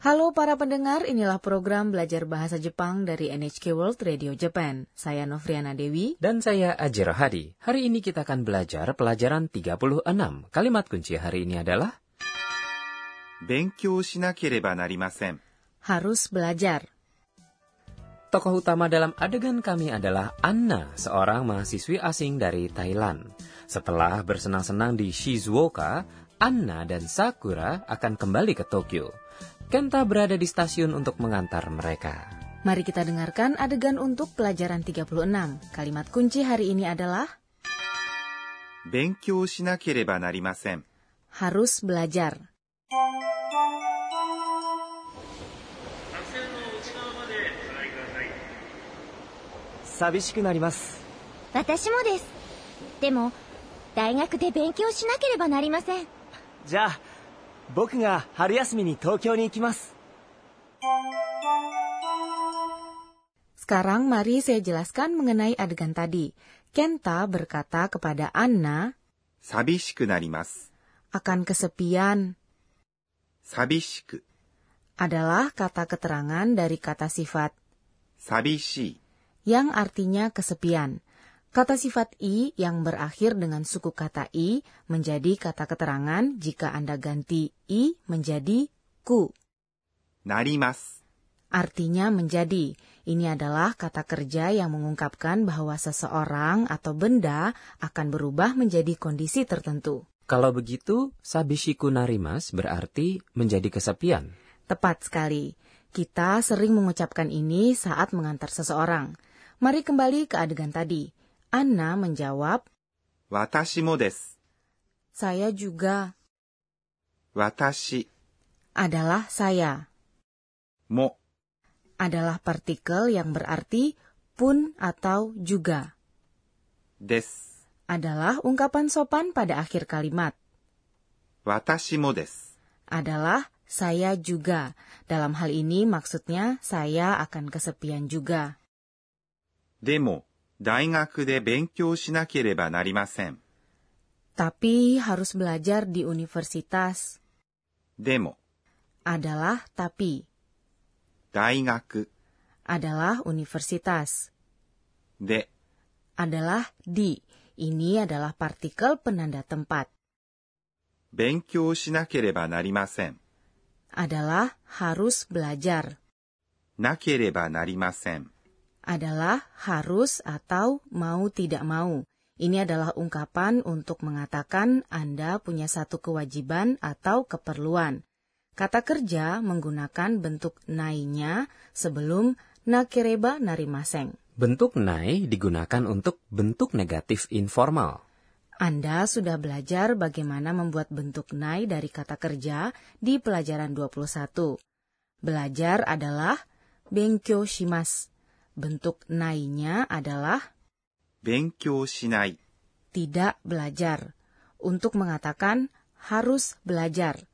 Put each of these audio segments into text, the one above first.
Halo para pendengar, inilah program belajar bahasa Jepang dari NHK World Radio Japan. Saya Novriana Dewi. Dan saya Ajir Hadi. Hari ini kita akan belajar pelajaran 36. Kalimat kunci hari ini adalah... Harus belajar. Tokoh utama dalam adegan kami adalah Anna, seorang mahasiswi asing dari Thailand. Setelah bersenang-senang di Shizuoka, Anna dan Sakura akan kembali ke Tokyo. Kenta berada di stasiun untuk mengantar mereka. Mari kita dengarkan adegan untuk pelajaran 36. Kalimat kunci hari ini adalah 勉強しなければなりません。 harus belajar. 寂しくなります私もですでも大学で勉強しなければなりませんじゃあ 僕が春休みに東京に行きます Sekarang mari saya jelaskan mengenai adegan tadi. Kenta berkata kepada Anna 寂しくなります。 akan kesepian 寂しく、 adalah kata keterangan dari kata sifat 寂しい、 yang artinya kesepian. Kata sifat i yang berakhir dengan suku kata i menjadi kata keterangan jika Anda ganti i menjadi ku. Narimas. Artinya menjadi. Ini adalah kata kerja yang mengungkapkan bahwa seseorang atau benda akan berubah menjadi kondisi tertentu. Kalau begitu, sabishiku narimas berarti menjadi kesepian. Tepat sekali. Kita sering mengucapkan ini saat mengantar seseorang. Mari kembali ke adegan tadi. Anna menjawab, Watashi mo desu. Saya juga. Watashi adalah saya. Mo adalah partikel yang berarti pun atau juga. Des adalah ungkapan sopan pada akhir kalimat. Watashi mo desu adalah saya juga. Dalam hal ini maksudnya saya akan kesepian juga. Demo 大学で勉強しなければなりません。 Tapi harus belajar di universitas. でも、 Adalah tapi. 大学 Adalah universitas. で Adalah di. Ini adalah partikel penanda tempat. 勉強しなければなりません。 Adalah harus belajar. なければなりません。 Adalah harus atau mau tidak mau. Ini adalah ungkapan untuk mengatakan Anda punya satu kewajiban atau keperluan. Kata kerja menggunakan bentuk nainya sebelum nakereba narimaseng. Bentuk nai digunakan untuk bentuk negatif informal. Anda sudah belajar bagaimana membuat bentuk nai dari kata kerja di pelajaran 21. Belajar adalah benkyo shimas. Bentuk nainya adalah 勉強しない。 tidak belajar. Untuk mengatakan harus belajar.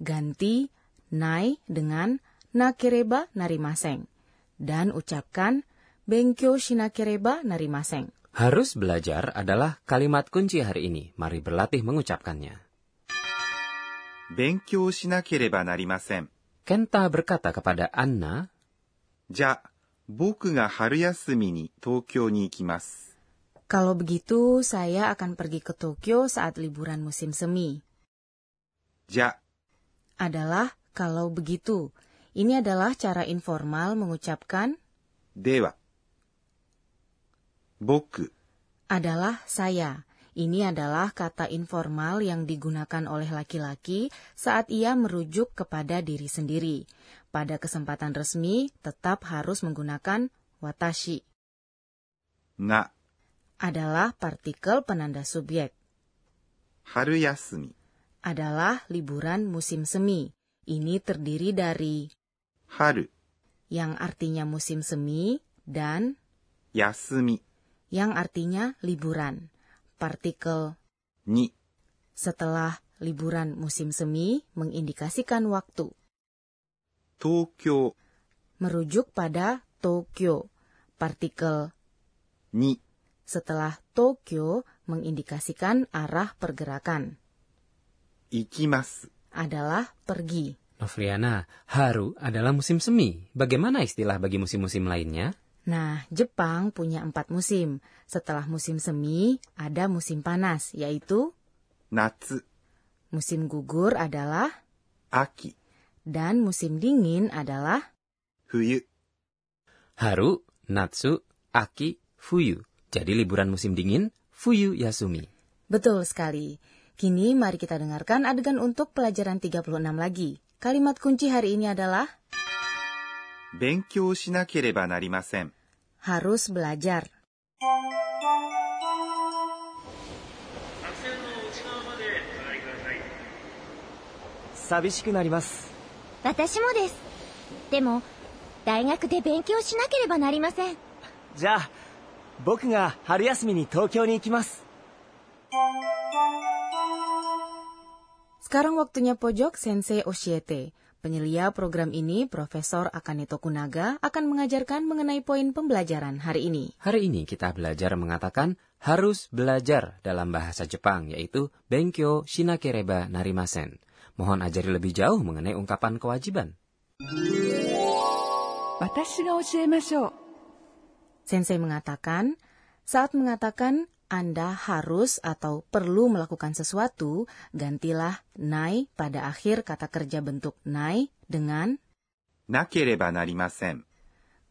Ganti nai dengan nakereba narimaseng. Dan ucapkan benkyo shinakereba narimaseng. Harus belajar adalah kalimat kunci hari ini. Mari berlatih mengucapkannya. 勉強しなければなりません。 Kenta berkata kepada Anna, じゃあ、 僕が春休みに東京に行きます。 Kalau begitu, saya akan pergi ke Tokyo saat liburan musim semi. じゃ、 Adalah kalau begitu. Ini adalah cara informal mengucapkan では。僕、 adalah saya. Ini adalah kata informal yang digunakan oleh laki-laki saat ia merujuk kepada diri sendiri. pada kesempatan resmi tetap harus menggunakan watashi. Na adalah partikel penanda subjek. Haru yasumi adalah liburan musim semi. Ini terdiri dari haru yang artinya musim semi dan yasumi yang artinya liburan. Partikel ni setelah liburan musim semi mengindikasikan waktu. Tokyo merujuk pada Tokyo. Partikel ni setelah Tokyo mengindikasikan arah pergerakan. Ikimasu adalah pergi. Novriana, haru adalah musim semi. Bagaimana istilah bagi musim-musim lainnya? Nah, Jepang punya empat musim. Setelah musim semi, ada musim panas, yaitu... Natsu. Musim gugur adalah... Aki. Dan musim dingin adalah Fuyu. Haru, Natsu, Aki, Fuyu. Jadi liburan musim dingin, Fuyu Yasumi. Betul sekali. Kini mari kita dengarkan adegan untuk pelajaran 36 lagi. Kalimat kunci hari ini adalah Harus belajar. Sabishiku narimasu. 私もです。でも、大学で勉強しなければなりません。じゃあ僕が春休みに東京に行きます Sekarang waktunya pojok Sensei Oshiete. Penyelia program ini, Profesor Akane Tokunaga, akan mengajarkan mengenai poin pembelajaran hari ini. Hari ini kita belajar mengatakan harus belajar dalam bahasa Jepang, yaitu benkyo shinakereba narimasen. Mohon ajari lebih jauh mengenai ungkapan kewajiban. Sensei mengatakan, saat mengatakan anda harus atau perlu melakukan sesuatu, gantilah nai pada akhir kata kerja bentuk nai dengan nakereba narimasen.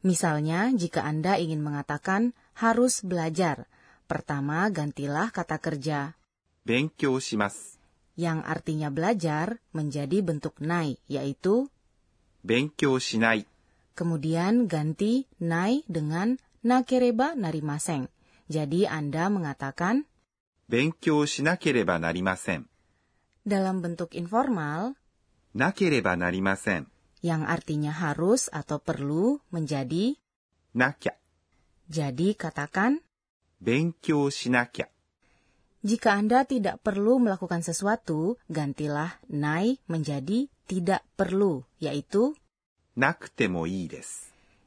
Misalnya, jika Anda ingin mengatakan harus belajar, pertama gantilah kata kerja benkyou shimasu yang artinya belajar menjadi bentuk nai, yaitu 勉強しない。 kemudian ganti nai dengan nakereba narimaseng. Jadi Anda mengatakan 勉強しなければなりません。 dalam bentuk informal なければなりません。 yang artinya harus atau perlu menjadi なきゃ。 jadi katakan 勉強しなきゃ。 jika Anda tidak perlu melakukan sesuatu, gantilah nai menjadi tidak perlu, yaitu naktemo.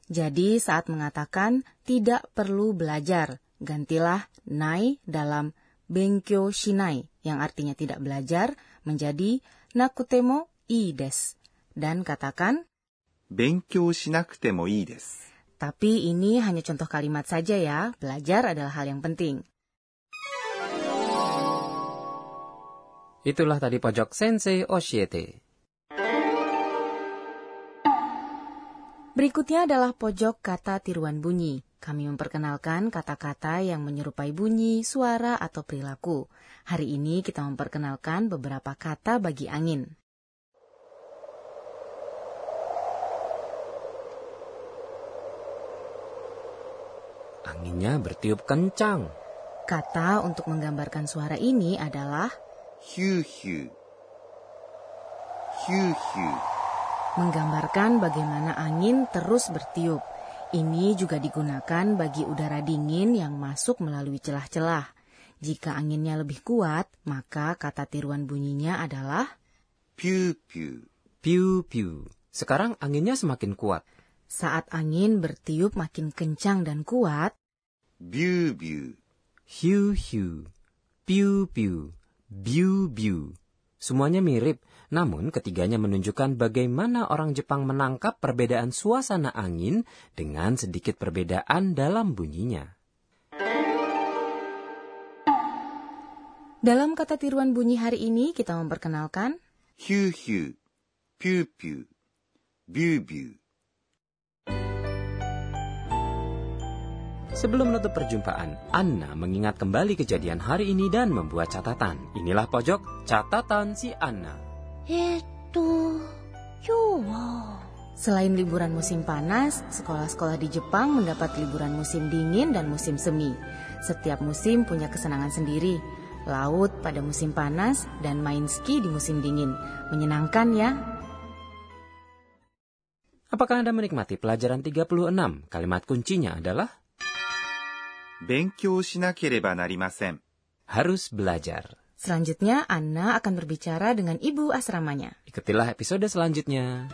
Jadi saat mengatakan tidak perlu belajar, gantilah nai dalam benkyo shinai yang artinya tidak belajar menjadi nakutemo ii dan katakan benkyo shinakutemo ii des. Tapi ini hanya contoh kalimat saja ya, belajar adalah hal yang penting. Itulah tadi pojok Sensei Oshiete. Berikutnya adalah pojok kata tiruan bunyi. Kami memperkenalkan kata-kata yang menyerupai bunyi, suara, atau perilaku. Hari ini kita memperkenalkan beberapa kata bagi angin. Anginnya bertiup kencang. Kata untuk menggambarkan suara ini adalah ヒューヒュー。ヒューヒュー。 menggambarkan bagaimana angin terus bertiup. Ini juga digunakan bagi udara dingin yang masuk melalui celah-celah. Jika anginnya lebih kuat, maka kata tiruan bunyinya adalah ピューピュー。 Piu-piu. Sekarang anginnya semakin kuat. saat angin bertiup makin kencang dan kuat, ビュービュー。 Biu Biu. Semuanya mirip, namun ketiganya menunjukkan bagaimana orang Jepang menangkap perbedaan suasana angin dengan sedikit perbedaan dalam bunyinya. Dalam kata tiruan bunyi hari ini kita memperkenalkan hiu hiu, piu piu, biu biu, Sebelum menutup perjumpaan, Anna mengingat kembali kejadian hari ini dan membuat catatan. Inilah pojok catatan si Anna. Itu Yuwo. Selain liburan musim panas, sekolah-sekolah di Jepang mendapat liburan musim dingin dan musim semi. Setiap musim punya kesenangan sendiri. Laut pada musim panas dan main ski di musim dingin. Menyenangkan ya. Apakah Anda menikmati pelajaran 36? Kalimat kuncinya adalah 勉強しなければなりません。 harus belajar. Selanjutnya, Anna akan berbicara dengan ibu asramanya. Ikutilah episode selanjutnya.